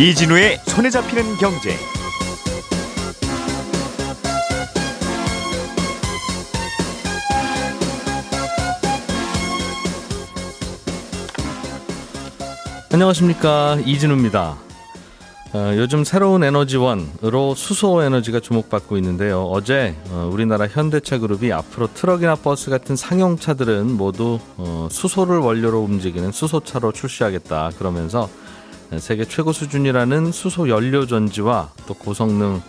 이진우의 손에 잡히는 경제. 안녕하십니까 이진우입니다. 어, 요즘 새로운 에너지원으로 수소 에너지가 주목받고 있는데요. 어제 어, 우리나라 현대차 그룹이 앞으로 트럭이나 버스 같은 상용차들은 모두 어, 수소를 원료로 움직이는 수소차로 출시하겠다 그러면서 세계 최고 수준이라는 수소 연료 전지와 또 고성능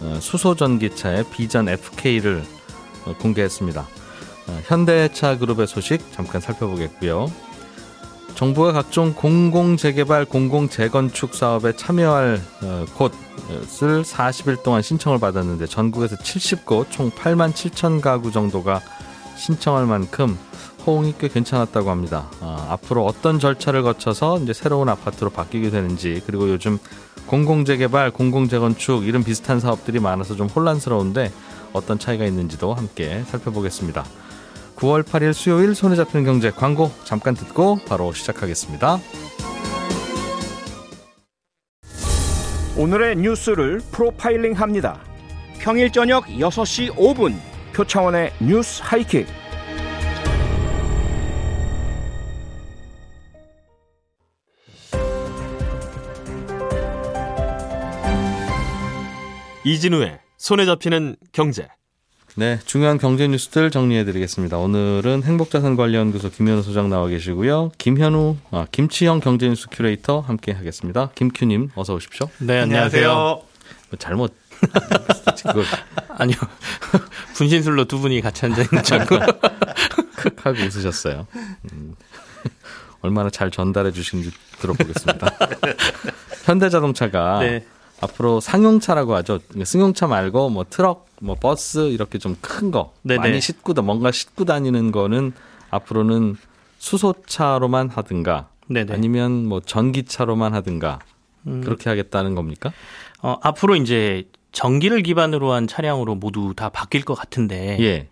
어, 수소 전기차의 비전 FK를 어, 공개했습니다. 어, 현대차 그룹의 소식 잠깐 살펴보겠고요. 정부가 각종 공공 재개발, 공공 재건축 사업에 참여할 어, 곳을 40일 동안 신청을 받았는데 전국에서 70곳 총 8만 7천 가구 정도가 신청할 만큼 호응이 꽤 괜찮았다고 합니다. 아, 앞으로 어떤 절차를 거쳐서 이제 새로운 아파트로 바뀌게 되는지 그리고 요즘 공공재개발, 공공재건축 이런 비슷한 사업들이 많아서 좀 혼란스러운데 어떤 차이가 있는지도 함께 살펴보겠습니다. 9월 8일 수요일 손에 잡히는 경제 광고 잠깐 듣고 바로 시작하겠습니다. 오늘의 뉴스를 프로파일링 합니다. 평일 저녁 6시 5분 표창원의 뉴스 하이킥. 이진우의 손에 잡히는 경제. 네, 중요한 경제 뉴스들 정리해 드리겠습니다. 오늘은 행복자산관리연구소 김현우 소장 나와 계시고요. 김현우, 아, 김치형 경제 뉴스 큐레이터 함께 하겠습니다. 김큐님, 어서 오십시오. 네, 안녕하세요. 뭐 잘못. 그걸 아니요. 분신술로 두 분이 같이 앉아있는 줄 알고. 크 하고 웃으셨어요. 음, 얼마나 잘 전달해 주시는지 들어보겠습니다. 현대자동차가 네. 앞으로 상용차라고 하죠. 승용차 말고 뭐 트럭, 뭐 버스 이렇게 좀 큰 거. 많이 싣고 다 뭔가 싣고 다니는 거는 앞으로는 수소차로만 하든가 네네. 아니면 뭐 전기차로만 하든가 음. 그렇게 하겠다는 겁니까? 어, 앞으로 이제 전기를 기반으로 한 차량으로 모두 다 바뀔 것 같은데. 예.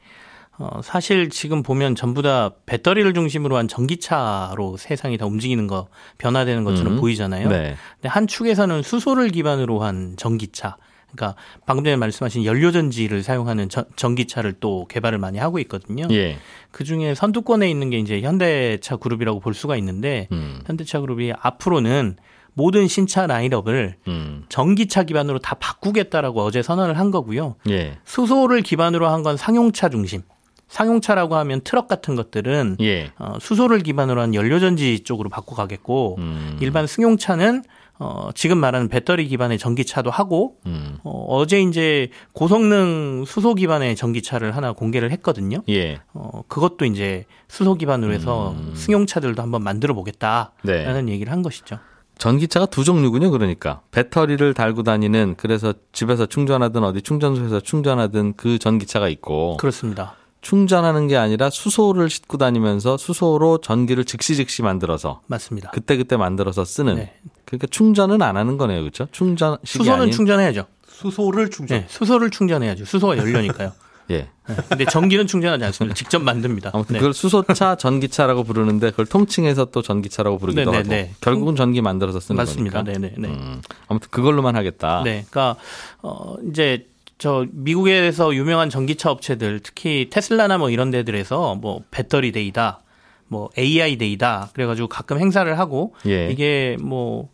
어, 사실 지금 보면 전부 다 배터리를 중심으로 한 전기차로 세상이 다 움직이는 거, 변화되는 것처럼 음. 보이잖아요. 네. 근데 한 축에서는 수소를 기반으로 한 전기차. 그러니까 방금 전에 말씀하신 연료전지를 사용하는 전, 전기차를 또 개발을 많이 하고 있거든요. 예. 그 중에 선두권에 있는 게 이제 현대차 그룹이라고 볼 수가 있는데 음. 현대차 그룹이 앞으로는 모든 신차 라인업을 음. 전기차 기반으로 다 바꾸겠다라고 어제 선언을 한 거고요. 예. 수소를 기반으로 한 건 상용차 중심. 상용차라고 하면 트럭 같은 것들은 예. 어, 수소를 기반으로 한 연료전지 쪽으로 바꿔가겠고 음. 일반 승용차는 어, 지금 말하는 배터리 기반의 전기차도 하고 음. 어, 어제 이제 고성능 수소 기반의 전기차를 하나 공개를 했거든요. 예. 어, 그것도 이제 수소 기반으로 해서 음. 승용차들도 한번 만들어 보겠다라는 네. 얘기를 한 것이죠. 전기차가 두 종류군요. 그러니까 배터리를 달고 다니는 그래서 집에서 충전하든 어디 충전소에서 충전하든 그 전기차가 있고 그렇습니다. 충전하는 게 아니라 수소를 싣고 다니면서 수소로 전기를 즉시 즉시 만들어서 맞습니다. 그때 그때 만들어서 쓰는. 네. 그러니까 충전은 안 하는 거네요, 그렇죠? 충전 수소는 아닌, 충전해야죠. 수소를 충전. 네, 수소를 충전해야죠. 수소가 연료니까요. 예. 네, 근데 전기는 충전하지 않습니다. 직접 만듭니다. 아무튼 네. 그걸 수소차, 전기차라고 부르는데 그걸 통칭해서 또 전기차라고 부르기도 네, 네, 하고 네. 결국은 전기 만들어서 쓰는 맞습니다. 거니까. 네, 네, 네. 음, 아무튼 그걸로만 하겠다. 네, 그러니까 어 이제 저 미국에서 유명한 전기차 업체들 특히 테슬라나 뭐 이런 데들에서 뭐 배터리 데이다, 뭐 AI Day다 그래가지고 가끔 행사를 하고 예. 이게 뭐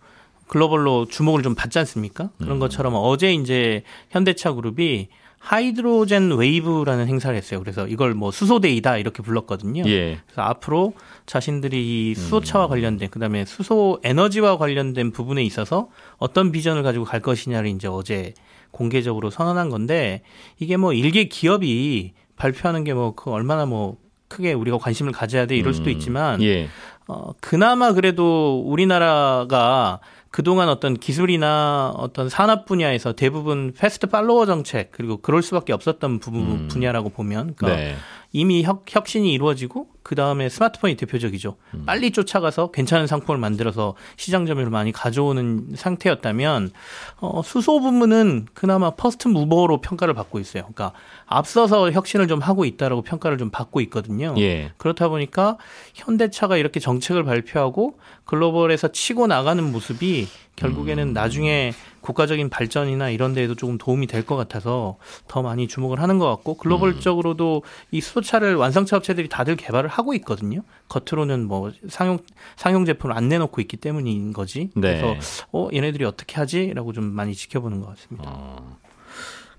글로벌로 주목을 좀 받지 않습니까? 그런 것처럼 어제 이제 현대차 그룹이 Hydrogen Wave라는 행사를 했어요. 그래서 이걸 뭐 수소 Day다 이렇게 불렀거든요. 예. 그래서 앞으로 자신들이 이 수소차와 관련된 그다음에 수소 에너지와 관련된 부분에 있어서 어떤 비전을 가지고 갈 것이냐를 이제 어제 공개적으로 선언한 건데 이게 뭐 일개 기업이 발표하는 게 뭐 그 얼마나 뭐 크게 우리가 관심을 가져야 돼 이럴 수도 있지만 예. 어 그나마 그래도 우리나라가 그동안 어떤 기술이나 어떤 산업 분야에서 대부분 fast follower 정책 그리고 그럴 수밖에 없었던 부분 음. 분야라고 보면 그러니까 네. 이미 혁, 혁신이 이루어지고 그 다음에 스마트폰이 대표적이죠. 빨리 쫓아가서 괜찮은 상품을 만들어서 시장 점유율을 많이 가져오는 상태였다면 어, 수소 부문은 그나마 first mover로 평가를 받고 있어요. 그러니까 앞서서 혁신을 좀 하고 있다라고 평가를 좀 받고 있거든요. 예. 그렇다 보니까 현대차가 이렇게 정책을 발표하고 글로벌에서 치고 나가는 모습이 결국에는 나중에 국가적인 발전이나 이런 데에도 조금 도움이 될 것 같아서 더 많이 주목을 하는 것 같고 글로벌적으로도 이 수소차를 완성차 업체들이 다들 개발을 하고 있거든요. 겉으로는 뭐 상용 상용 제품을 안 내놓고 있기 때문인 거지. 네. 그래서 어 얘네들이 어떻게 하지라고 좀 많이 지켜보는 것 같습니다.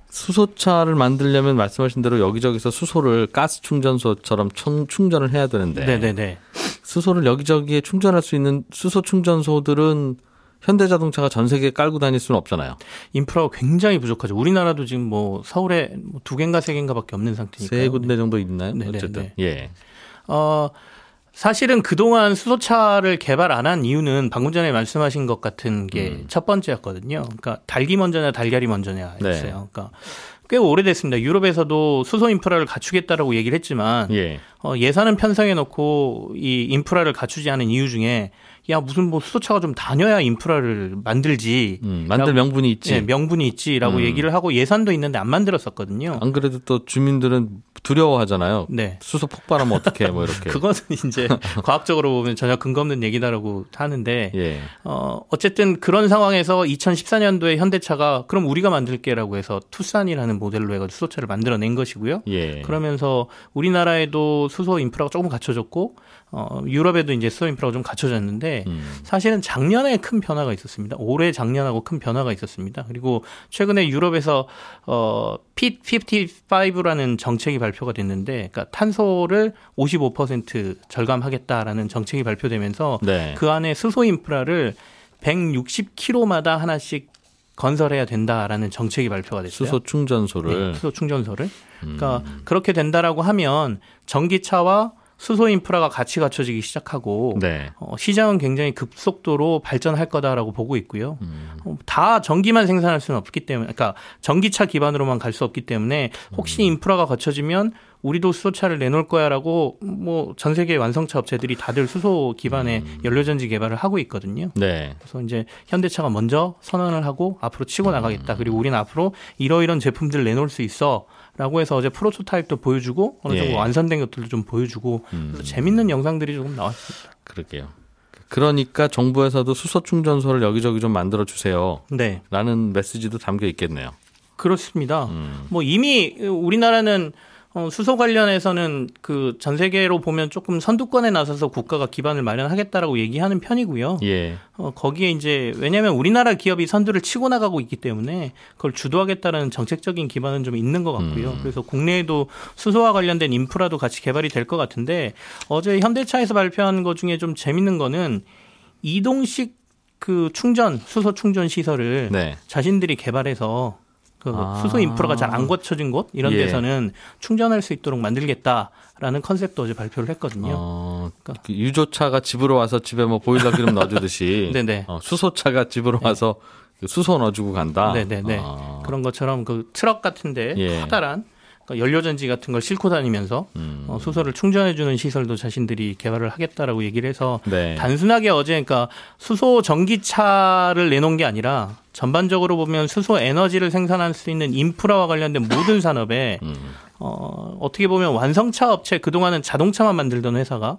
수소차를 만들려면 말씀하신 대로 여기저기서 수소를 가스 충전소처럼 총- 충전을 해야 되는데 네네네. 수소를 여기저기에 충전할 수 있는 수소 충전소들은 현대자동차가 전 세계에 깔고 다닐 수는 없잖아요. 인프라가 굉장히 부족하죠. 우리나라도 지금 뭐 서울에 뭐두 개인가 세 개인가밖에 없는 상태니까. 세 군데 정도 있나요? 네, 네, 어쨌든 네. 예. 어, 사실은 그동안 수소차를 개발 안 한 이유는 방금 전에 말씀하신 것 같은 게첫 번째였거든요. 그러니까 달기 먼저냐 달걀이 먼저냐였어요. 네. 그러니까 꽤 오래됐습니다. 유럽에서도 수소 인프라를 갖추겠다라고 얘기를 했지만 예. 어, 예산은 편성해 놓고 이 인프라를 갖추지 않은 이유 중에 야 무슨 뭐 수소차가 좀 다녀야 인프라를 만들지. 음, 만들 명분이 있지. 예, 명분이 있지라고 음. 얘기를 하고 예산도 있는데 안 만들었었거든요. 안 그래도 또 주민들은 두려워하잖아요. 네. 수소 폭발하면 어떡해 뭐 이렇게. 그것은 이제 과학적으로 보면 전혀 근거 없는 얘기다라고 하는데 예. 어 어쨌든 그런 상황에서 2014년도에 현대차가 그럼 우리가 만들게라고 해서 투싼이라는 모델로 해가지고 수소차를 만들어낸 것이고요. 예. 그러면서 우리나라에도 수소 인프라가 조금 갖춰졌고 어 유럽에도 이제 수소 인프라가 좀 갖춰졌는데 음. 사실은 작년에 큰 변화가 있었습니다. 올해 작년하고 큰 변화가 있었습니다. 그리고 최근에 유럽에서 어 핏 55라는 정책이 발표가 됐는데 그러니까 탄소를 55% 절감하겠다라는 정책이 발표되면서 네. 그 안에 수소 인프라를 160km마다 하나씩 건설해야 된다라는 정책이 발표가 됐어요. 수소 충전소를 네, 수소 충전소를. 음. 그러니까 그렇게 된다라고 하면 전기차와 수소 인프라가 같이 갖춰지기 시작하고 네. 어, 시장은 굉장히 급속도로 발전할 거다라고 보고 있고요. 음. 어, 다 전기만 생산할 수는 없기 때문에, 그러니까 전기차 기반으로만 갈 수 없기 때문에 혹시 음. 인프라가 갖춰지면 우리도 수소차를 내놓을 거야라고 뭐 전 세계 완성차 업체들이 다들 수소 기반의 음. 연료전지 개발을 하고 있거든요. 네. 그래서 이제 현대차가 먼저 선언을 하고 앞으로 치고 나가겠다. 그리고 우리는 앞으로 이러이런 제품들 내놓을 수 있어. 라고 해서 어제 프로토타입도 보여주고 어느 정도 예. 완성된 것들도 좀 보여주고 음. 재밌는 영상들이 조금 나왔습니다. 그러게요. 그러니까 정부에서도 수소 충전소를 여기저기 좀 만들어 주세요. 네, 라는 메시지도 담겨 있겠네요. 그렇습니다. 음. 뭐 이미 우리나라는 어, 수소 관련해서는 그 전 세계로 보면 조금 선두권에 나서서 국가가 기반을 마련하겠다라고 얘기하는 편이고요. 예. 어, 거기에 이제 왜냐하면 우리나라 기업이 선두를 치고 나가고 있기 때문에 그걸 주도하겠다라는 정책적인 기반은 좀 있는 것 같고요. 음. 그래서 국내에도 수소와 관련된 인프라도 같이 개발이 될 것 같은데 어제 현대차에서 발표한 것 중에 좀 재밌는 거는 이동식 그 충전 수소 충전 시설을 네. 자신들이 개발해서 그 아. 수소 인프라가 잘안 거쳐진 곳 이런 예. 데서는 충전할 수 있도록 만들겠다라는 컨셉도 어제 발표를 했거든요. 어, 그러니까. 그 유조차가 집으로 와서 집에 뭐 보일러 기름 넣어주듯이. 어, 수소차가 집으로 와서 그 수소 넣어주고 간다. 네네네. 아. 그런 것처럼 그 트럭 같은데 예. 커다란 그러니까 연료전지 같은 걸 싣고 다니면서 음. 어, 수소를 충전해주는 시설도 자신들이 개발을 하겠다라고 얘기를 해서 네. 단순하게 어제 그러니까 수소 전기차를 내놓은 게 아니라 전반적으로 보면 수소 에너지를 생산할 수 있는 인프라와 관련된 모든 산업에 음. 어, 어떻게 보면 완성차 업체 그동안은 자동차만 만들던 회사가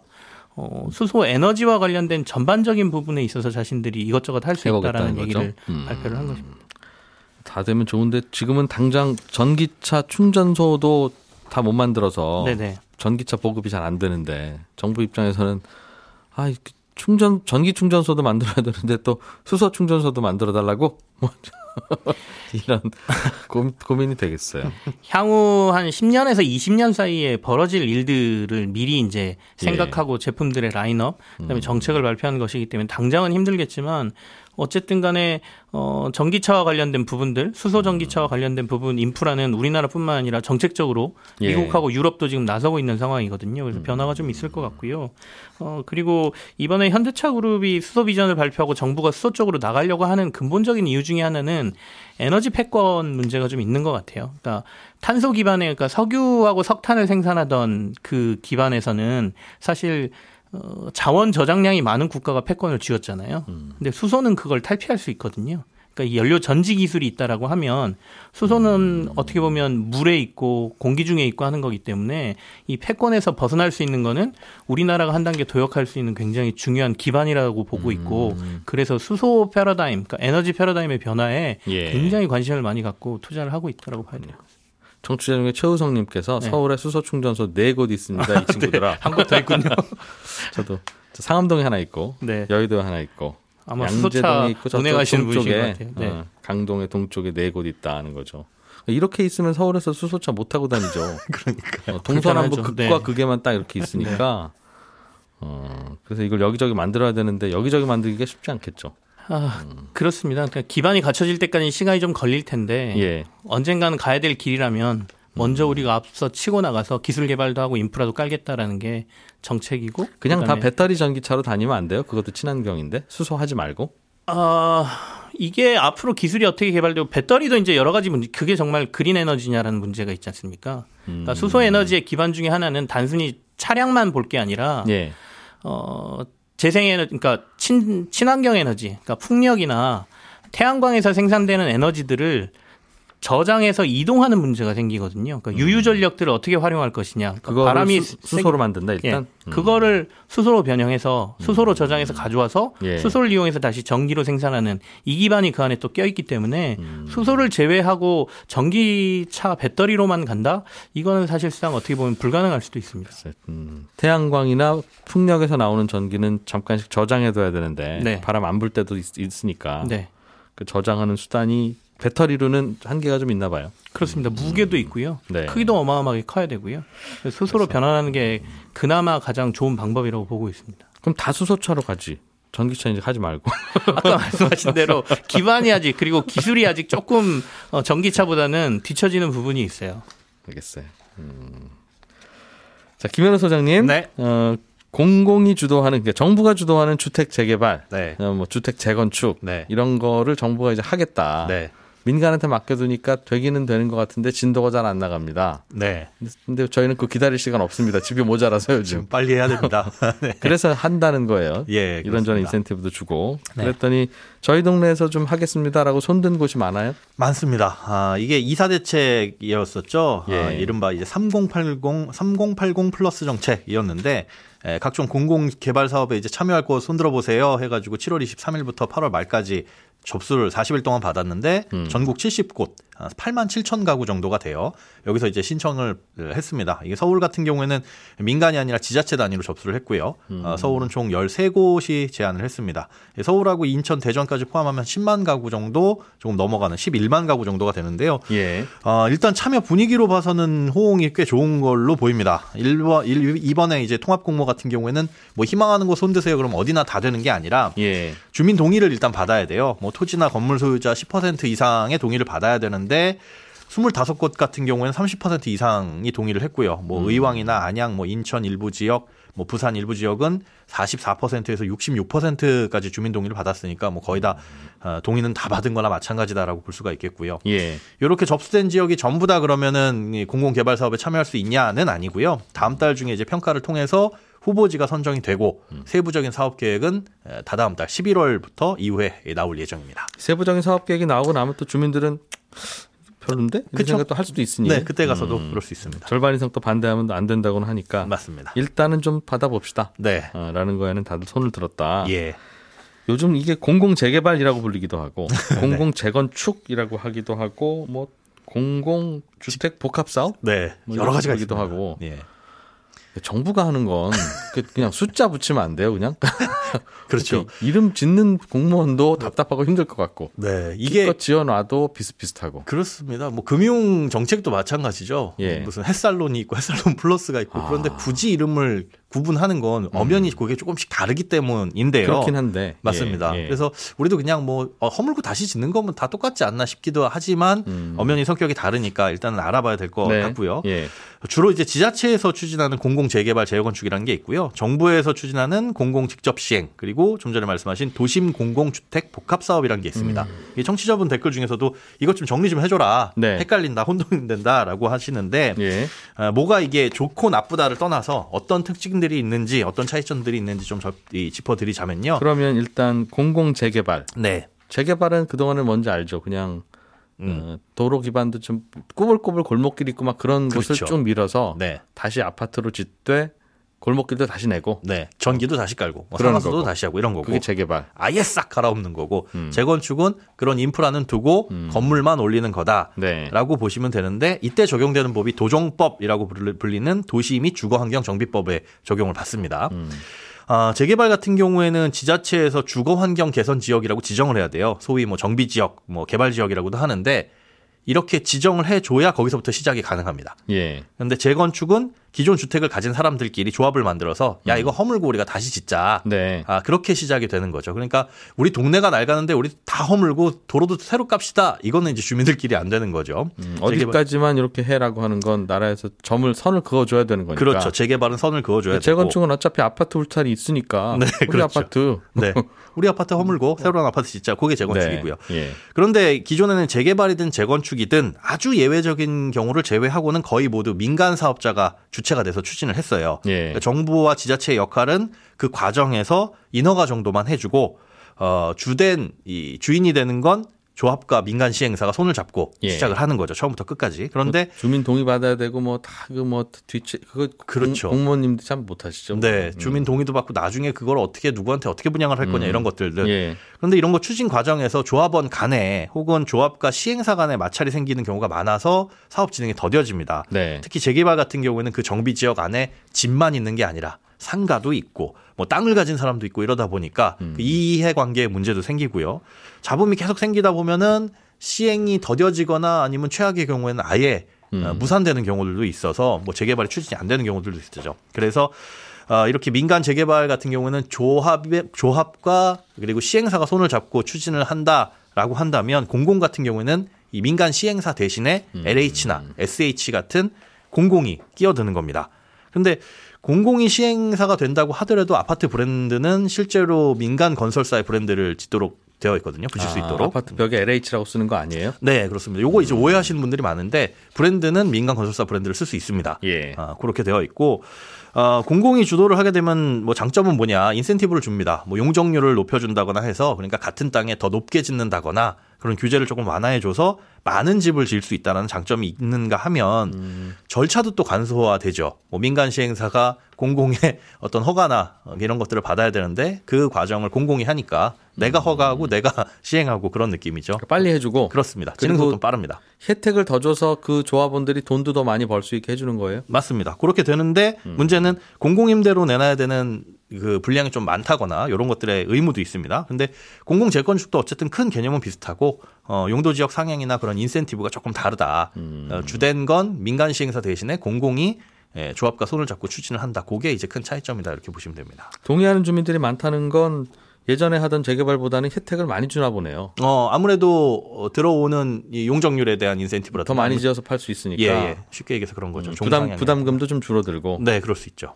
어, 수소 에너지와 관련된 전반적인 부분에 있어서 자신들이 이것저것 할 수 있다라는. 얘기를 음. 발표를 한 것입니다. 다 되면 좋은데 지금은 당장 전기차 충전소도 다 못 만들어서 네네. 전기차 보급이 잘 안 되는데 정부 입장에서는 아 충전 전기 충전소도 만들어야 되는데 또 수소 충전소도 만들어 달라고 뭐 이런 고, 고민이 되겠어요. 향후 한 10년에서 20년 사이에 벌어질 일들을 미리 이제 생각하고 제품들의 라인업, 그다음에 정책을 발표하는 것이기 때문에 당장은 힘들겠지만 어쨌든 간에 어 전기차와 관련된 부분들, 수소 전기차와 관련된 부분 인프라는 우리나라뿐만 아니라 정책적으로 예. 미국하고 유럽도 지금 나서고 있는 상황이거든요. 음. 그래서 변화가 좀 있을 것 같고요. 어 그리고 이번에 현대차 그룹이 수소 비전을 발표하고 정부가 수소 쪽으로 나가려고 하는 근본적인 이유 중에 하나는 에너지 패권 문제가 좀 있는 것 같아요. 그러니까 탄소 기반의 그러니까 석유하고 석탄을 생산하던 그 기반에서는 사실 어, 자원 저장량이 많은 국가가 패권을 쥐었잖아요. 근데 수소는 그걸 탈피할 수 있거든요. 그러니까 이 연료 전지 기술이 있다라고 하면 수소는 어떻게 보면 물에 있고 공기 중에 있고 하는 거기 때문에 이 패권에서 벗어날 수 있는 거는 우리나라가 한 단계 도약할 수 있는 굉장히 중요한 기반이라고 보고 있고 그래서 수소 패러다임, 그러니까 에너지 패러다임의 변화에 예. 굉장히 관심을 많이 갖고 투자를 하고 있다라고 봐야 돼요. 청취자 중에 최우성님께서 네. 서울에 수소 충전소 네 곳 있습니다. 이 친구들아. 한곳 더 있군요. 저도 저 상암동에 하나 있고 네. 여의도에 하나 있고 아마 양재동에 있고 운행하시는 분이신 것 같아요. 네. 어, 강동의 동쪽에 네 곳 있다는 거죠. 이렇게 있으면 서울에서 수소차 못 타고 다니죠. 그러니까 어, 동서남북. 극과 네. 극에만 딱 이렇게 있으니까. 어, 그래서 이걸 여기저기 만들어야 되는데 여기저기 만들기가 쉽지 않겠죠. 아, 그렇습니다. 그러니까 기반이 갖춰질 때까지 시간이 좀 걸릴 텐데 예. 언젠가는 가야 될 길이라면 먼저 우리가 앞서 치고 나가서 기술 개발도 하고 인프라도 깔겠다라는 게 정책이고 그냥 다 배터리 전기차로 다니면 안 돼요? 그것도 친환경인데 수소하지 말고. 아, 이게 앞으로 기술이 어떻게 개발되고 배터리도 이제 여러 가지 문제, 그게 정말 그린 에너지냐라는 문제가 있지 않습니까? 음. 그러니까 수소 에너지의 기반 중에 하나는 단순히 차량만 볼 게 아니라 예. 어, 재생 에너지, 그러니까 친, 친환경 에너지, 그러니까 풍력이나 태양광에서 생산되는 에너지들을 저장해서 이동하는 문제가 생기거든요. 그러니까 유유 전력들을 어떻게 활용할 것이냐. 그러니까 그거를 바람이 수, 수소로 만든다 예, 일단. 음. 그거를 수소로 변형해서 수소로 저장해서 가져와서 예. 수소를 이용해서 다시 전기로 생산하는 이 기반이 그 안에 또 껴있기 때문에 음. 수소를 제외하고 전기차 배터리로만 간다? 이거는 사실상 어떻게 보면 불가능할 수도 있습니다. 음, 태양광이나 풍력에서 나오는 전기는 잠깐씩 저장해둬야 되는데 네. 바람 안 불 때도 있, 있으니까 네. 그 저장하는 수단이 배터리로는 한계가 좀 있나 봐요. 그렇습니다. 무게도 있고요. 네. 크기도 어마어마하게 커야 되고요. 그래서 스스로 변환하는 게 그나마 가장 좋은 방법이라고 보고 있습니다. 그럼 다 수소차로 가지. 전기차 이제 하지 말고. 아까 말씀하신 대로 기반이 아직 그리고 기술이 아직 조금 어, 전기차보다는 뒤처지는 부분이 있어요. 알겠어요. 음. 자, 김현우 소장님. 네. 어, 공공이 주도하는, 그러니까 정부가 주도하는 주택 재개발, 네. 어, 뭐 주택 재건축, 네. 이런 거를 정부가 이제 하겠다. 네. 민간한테 맡겨두니까 되기는 되는 것 같은데 진도가 잘 안 나갑니다. 네. 근데 저희는 그 기다릴 시간 없습니다. 집이 모자라서 요즘. 지금 빨리 해야 됩니다. 네. 그래서 한다는 거예요. 예, 이런저런. 인센티브도 주고. 네. 그랬더니 저희 동네에서 좀 하겠습니다라고 손든 곳이 많아요. 많습니다. 아, 이게 이사 대책이었었죠. 예. 아, 이른바 이제 3080 3080 플러스 정책이었는데 에, 각종 공공 개발 사업에 이제 참여할 곳 손들어 보세요 해 가지고 7월 23일부터 8월 말까지 접수를 40일 동안 받았는데 음. 전국 70곳 8만 7천 가구 정도가 돼요. 여기서 이제 신청을 했습니다. 이게 서울 같은 경우에는 민간이 아니라 지자체 단위로 접수를 했고요. 음. 어, 서울은 총 13곳이 제안을 했습니다. 예, 서울하고 인천, 대전까지 포함하면 10만 가구 정도 조금 넘어가는 11만 가구 정도가 되는데요. 예. 어, 일단 참여 분위기로 봐서는 호응이 꽤 좋은 걸로 보입니다. 1번, 2번에 이제 통합 공모 같은 경우에는 뭐 희망하는 곳 손드세요. 그럼 어디나 다 되는 게 아니라 예. 주민 동의를 일단 받아야 돼요. 뭐 토지나 건물 소유자 10% 이상의 동의를 받아야 되는데 25곳 같은 경우에는 30% 이상이 동의를 했고요. 뭐 의왕이나 안양, 뭐 인천 일부 지역, 뭐 부산 일부 지역은 44%에서 66%까지 주민 동의를 받았으니까 뭐 거의 다 어, 동의는 다 받은 거나 마찬가지다라고 볼 수가 있겠고요. 예. 이렇게 접수된 지역이 전부 다 그러면은 이 공공 개발 사업에 참여할 수 있냐는 아니고요. 다음 달 중에 이제 평가를 통해서 후보지가 선정이 되고 세부적인 사업 계획은 에, 다다음 달 11월부터 이후에 나올 예정입니다. 세부적인 사업 계획이 나오고 나면 또 주민들은 별론데? 이런 그쵸? 생각도 할 수도 있으니. 네, 그때 가서도 음. 그럴 수 있습니다. 절반 이상 또 반대하면 안 된다고는 하니까 맞습니다. 일단은 좀 받아봅시다. 네. 어, 라는 거에는 다들 손을 들었다. 예. 요즘 이게 공공 재개발이라고 불리기도 하고 네. 공공 재건축이라고 하기도 하고 뭐 공공 주택 복합 사업 네. 뭐 여러 가지가 있습니다. 하고. 예. 정부가 하는 건 그- 그냥 숫자 붙이면 안 돼요, 그냥? 그렇죠. 이름 짓는 공무원도 답답하고 힘들 것 같고. 네, 이게 이게 지어놔도 비슷비슷하고. 그렇습니다. 뭐 금융 정책도 마찬가지죠. 예. 무슨 햇살론이 있고 햇살론 플러스가 있고 그런데 아. 굳이 이름을 구분하는 건 엄연히 그게 조금씩 다르기 때문인데요. 그렇긴 한데. 맞습니다. 예, 예. 그래서 우리도 그냥 뭐 어, 허물고 다시 짓는 거면 다 똑같지 않나 싶기도 하지만 음. 엄연히 성격이 다르니까 일단은 알아봐야 될것 네. 같고요. 예. 주로 이제 지자체에서 추진하는 공공 재개발 재건축이라는 게 있고요. 정부에서 추진하는 공공 직접 시행 그리고 좀 전에 말씀하신 도심 공공 주택 복합 사업이라는 게 있습니다. 이 청취자분 댓글 중에서도 이것 좀 정리 좀 해줘라. 음. 네. 헷갈린다, 혼동된다라고 하시는데 예. 아, 뭐가 이게 좋고 나쁘다를 떠나서 어떤 특징 들이 있는지 어떤 차이점들이 있는지 좀 접- 이 짚어드리자면요. 그러면 일단 공공 재개발. 네. 재개발은 그동안은 뭔지 알죠. 그냥 음. 어, 도로 기반도 좀 꾸불꾸불 골목길 있고 막 그런 곳을 그렇죠. 쭉 밀어서 네. 다시 아파트로 짓되 골목길도 다시 내고 네. 전기도 다시 깔고 뭐 상하수도 거고. 다시 하고 이런 거고. 그게 재개발. 아예 싹 갈아엎는 거고 음. 재건축은 그런 인프라는 두고 건물만 올리는 거다. 네. 라고 보시면 되는데 이때 적용되는 법이 도정법이라고 불리- 불리는 도시 및 주거환경 정비법에 적용을 받습니다. 음. 아, 재개발 같은 경우에는 지자체에서 주거 환경 개선 지역이라고 지정을 해야 돼요. 소위 뭐 정비 지역, 뭐 개발 지역이라고도 하는데 이렇게 지정을 해줘야 거기서부터 시작이 가능합니다. 예. 그런데 재건축은 기존 주택을 가진 사람들끼리 조합을 만들어서 야 이거 허물고 우리가 다시 짓자. 음. 네. 아 그렇게 시작이 되는 거죠. 그러니까 우리 동네가 낡았는데 우리 다 허물고 도로도 새로 깝시다. 이거는 이제 주민들끼리 안 되는 거죠. 음, 어디까지만 이렇게 해라고 하는 건 나라에서 점을 선을 그어줘야 되는 거니까. 그렇죠. 재개발은 선을 그어줘야 되고. 재건축은 어차피 아파트 울타리 있으니까 네, 우리 그렇죠. 아파트. 네. 우리 아파트 허물고 새로운 아파트 짓자. 그게 재건축이고요. 네. 예. 그런데 기존에는 재개발이든 재건축이든 아주 예외적인 경우를 제외하고는 거의 모두 민간 사업자가 주체가 돼서 추진을 했어요. 예. 그러니까 정부와 지자체의 역할은 그 과정에서 인허가 정도만 해주고 어, 주된 이 주인이 되는 건 조합과 민간 시행사가 손을 잡고 예. 시작을 하는 거죠. 처음부터 끝까지. 그런데 주민 동의 받아야 되고 뭐 다 그뭐 뒤치 그거 그렇죠. 공, 무원님들참 못하시죠. 네, 음. 주민 동의도 받고 나중에 그걸 어떻게 누구한테 어떻게 분양을 할 거냐 음. 이런 것들들. 예. 그런데 이런 거 추진 과정에서 조합원 간에 혹은 조합과 시행사 간에 마찰이 생기는 경우가 많아서 사업 진행이 더뎌집니다. 네. 특히 재개발 같은 경우에는 그 정비 지역 안에 집만 있는 게 아니라 상가도 있고 뭐 땅을 가진 사람도 있고 이러다 보니까 음. 그 이해 관계의 문제도 생기고요. 잡음이 계속 생기다 보면은 시행이 더뎌지거나 아니면 최악의 경우에는 아예 음. 어, 무산되는 경우들도 있어서 뭐 재개발이 추진이 안 되는 경우들도 있죠. 그래서 어, 이렇게 민간 재개발 같은 경우는 조합의 조합과 그리고 시행사가 손을 잡고 추진을 한다라고 한다면 공공 같은 경우에는 이 민간 시행사 대신에 음. LH나 SH 같은 공공이 끼어드는 겁니다. 근데 공공이 시행사가 된다고 하더라도 아파트 브랜드는 실제로 민간 건설사의 브랜드를 짓도록 되어 있거든요. 붙일 수 아, 있도록. 아파트 벽에 LH라고 쓰는 거 아니에요? 네, 그렇습니다. 요거 이제 오해하시는 분들이 많은데 브랜드는 민간 건설사 브랜드를 쓸 수 있습니다. 예. 아, 그렇게 되어 있고 어, 공공이 주도를 하게 되면 뭐 장점은 뭐냐 인센티브를 줍니다. 뭐 용적률을 높여준다거나 해서 그러니까 같은 땅에 더 높게 짓는다거나 그런 규제를 조금 완화해줘서 많은 집을 지을 수 있다는 장점이 있는가 하면 절차도 또 간소화되죠. 뭐 민간 시행사가 공공의 어떤 허가나 이런 것들을 받아야 되는데 그 과정을 공공이 하니까 내가 허가하고 내가 시행하고 그런 느낌이죠. 빨리 해주고 그렇습니다. 진행 그리고 속도 빠릅니다. 혜택을 더 줘서 그 조합원들이 돈도 더 많이 벌 수 있게 해주는 거예요. 맞습니다. 그렇게 되는데 음. 문제는 공공임대로 내놔야 되는 그 분량이 좀 많다거나 이런 것들의 의무도 있습니다. 근데 공공 재건축도 어쨌든 큰 개념은 비슷하고 어, 용도 지역 상향이나 그런 인센티브가 조금 다르다. 음. 어, 주된 건 민간 시행사 대신에 공공이 예, 조합과 손을 잡고 추진을 한다. 그게 이제 큰 차이점이다 이렇게 보시면 됩니다. 동의하는 주민들이 많다는 건 예전에 하던 재개발보다는 혜택을 많이 주나 보네요. 어, 아무래도 어, 들어오는 이 용적률에 대한 인센티브라 더 많이 지어서 팔 수 있으니까 예, 예. 쉽게 얘기해서 그런 거죠. 음. 부담 부담금도 좀 줄어들고 네, 그럴 수 있죠.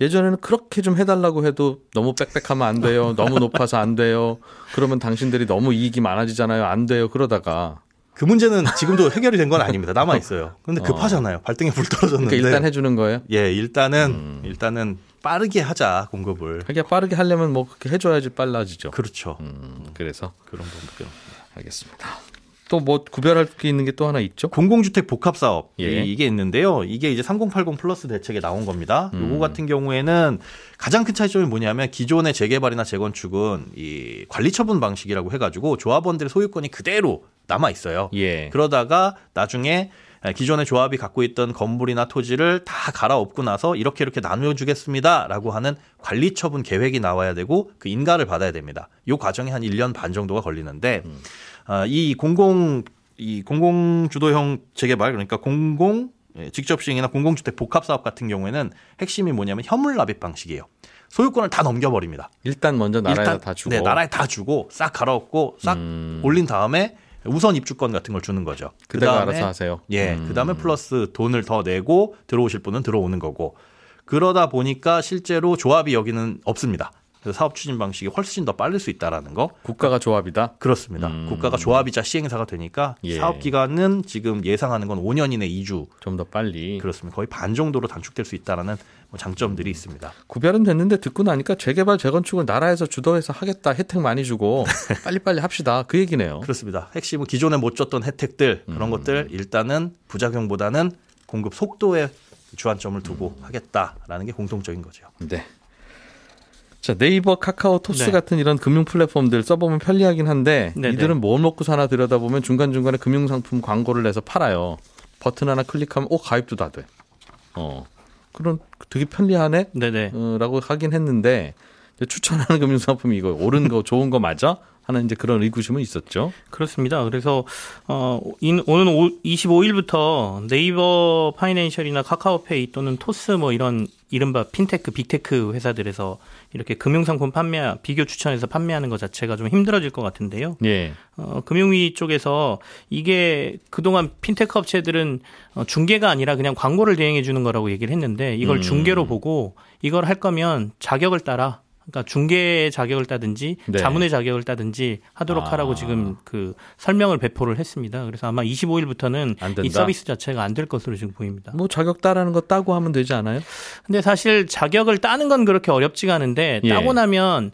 예전에는 그렇게 좀 해달라고 해도 너무 빽빽하면 안 돼요. 너무 높아서 안 돼요. 그러면 당신들이 너무 이익이 많아지잖아요. 안 돼요. 그러다가 그 문제는 지금도 해결이 된 건 아닙니다. 남아 있어요. 근데 급하잖아요. 발등에 불 떨어졌는데. 그러니까 일단 해주는 거예요. 예, 일단은 일단은 빠르게 하자 공급을. 하기야 빠르게 하려면 뭐 그렇게 해줘야지 빨라지죠. 그렇죠. 음, 그래서 그런 부분들. 알겠습니다. 또 뭐 구별할 게 있는 게 또 하나 있죠? 공공주택 복합 사업 예. 이- 이게 있는데요. 이게 이제 3080 플러스 대책에 나온 겁니다. 음. 요거 같은 경우에는 가장 큰 차이점이 뭐냐면 기존의 재개발이나 재건축은 이 관리 처분 방식이라고 해가지고 조합원들의 소유권이 그대로 남아 있어요. 예. 그러다가 나중에 예, 기존의 조합이 갖고 있던 건물이나 토지를 다 갈아엎고 나서 이렇게 이렇게 나누어주겠습니다라고 하는 관리 처분 계획이 나와야 되고 그 인가를 받아야 됩니다. 이 과정이 한 1년 반 정도가 걸리는데 아, 이 공공 이 공공 주도형 재개발 그러니까 공공 예, 직접 시행이나 공공주택 복합 사업 같은 경우에는 핵심이 뭐냐면 현물 납입 방식이에요. 소유권을 다 넘겨버립니다. 일단 먼저 나라에다 일단 다 주고. 네, 나라에 다 주고 싹 갈아엎고 싹 음. 올린 다음에 우선 입주권 같은 걸 주는 거죠. 그다음에 알아서 하세요. 예, 음. 그다음에 플러스 돈을 더 내고 들어오실 분은 들어오는 거고. 그러다 보니까 실제로 조합이 여기는 없습니다. 그래서 사업 추진 방식이 훨씬 더 빠를 수 있다라는 거. 국가가 조합이다. 그렇습니다. 음. 국가가 조합이자 시행사가 되니까 예. 사업 기간은 지금 예상하는 건 5년 이내 2주 좀 더 빨리. 그렇습니다. 거의 반 정도로 단축될 수 있다라는 뭐 장점들이 있습니다. 구별은 됐는데 듣고 나니까 재개발 재건축을 나라에서 주도해서 하겠다 혜택 많이 주고 빨리빨리 합시다 그 얘기네요. 그렇습니다. 핵심은 기존에 못 줬던 혜택들 음. 그런 것들 일단은 부작용보다는 공급 속도에 주안점을 두고 하겠다라는 게 공통적인 거죠. 네. 자 네이버, 카카오, 토스 네. 같은 이런 금융 플랫폼들 써보면 편리하긴 한데 네, 이들은 뭘 먹고 사나 들여다보면 중간 중간에 금융 상품 광고를 내서 팔아요. 버튼 하나 클릭하면 오 가입도 다 돼. 어 그런 되게 편리하네. 네네. 어, 라고 하긴 했는데 추천하는 금융 상품이 이거 옳은 거 좋은 거 맞아? 하는 이제 그런 의구심은 있었죠. 그렇습니다. 그래서 어 인- 오는 25일부터 네이버 파이낸셜이나 카카오페이 또는 토스 뭐 이런 이른바 핀테크, 빅테크 회사들에서 이렇게 금융상품 판매 비교 추천해서 판매하는 것 자체가 좀 힘들어질 것 같은데요. 예. 어, 금융위 쪽에서 이게 그동안 핀테크 업체들은 어, 중개가 아니라 그냥 광고를 대행해 주는 거라고 얘기를 했는데 이걸 음. 중개로 보고 이걸 할 거면 자격을 따라 그러니까 중개의 자격을 따든지 네. 자문의 자격을 따든지 하도록 아. 하라고 지금 그 설명을 배포를 했습니다. 그래서 아마 25일부터는 안 된다? 이 서비스 자체가 안 될 것으로 지금 보입니다. 뭐 자격 따라는 거 따고 하면 되지 않아요? 근데 사실 자격을 따는 건 그렇게 어렵지가 않은데 예. 따고 나면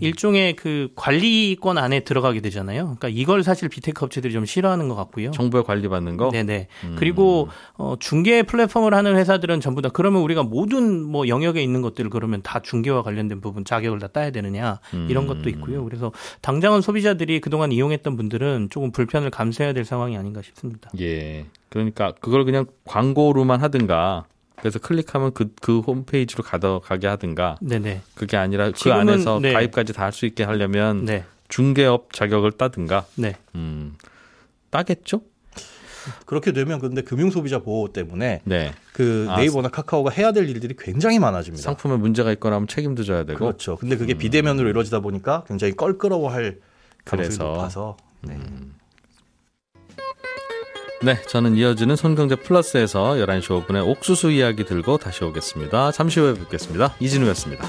일종의 그 관리권 안에 들어가게 되잖아요. 그러니까 이걸 사실 비테크 업체들이 좀 싫어하는 것 같고요. 정부에 관리받는 거? 네네. 그리고 어, 중개 플랫폼을 하는 회사들은 전부 다 그러면 우리가 모든 뭐 영역에 있는 것들을 그러면 다 중개와 관련된 부분 자격을 다 따야 되느냐 이런 것도 있고요. 그래서 당장은 소비자들이 그동안 이용했던 분들은 조금 불편을 감수해야 될 상황이 아닌가 싶습니다. 예. 그러니까 그걸 그냥 광고로만 하든가 그래서 클릭하면 그, 그 홈페이지로 가더, 가게 하든가 네네. 그게 아니라 그 지금은, 안에서 네. 가입까지 다 할 수 있게 하려면 네. 중개업 자격을 따든가 네. 음, 따겠죠? 그렇게 되면 근데 금융 소비자 보호 때문에 네. 그 아, 네이버나 카카오가 해야 될 일들이 굉장히 많아집니다. 상품에 문제가 있거나 하면 책임도 져야 되고 그렇죠. 근데 그게 비대면으로 이루어지다 보니까 굉장히 껄끄러워할 가능성이 그래서. 높아서 네. 네, 저는 이어지는 손경제 플러스에서 11시 5분에 옥수수 이야기 들고 다시 오겠습니다. 잠시 후에 뵙겠습니다. 이진우였습니다.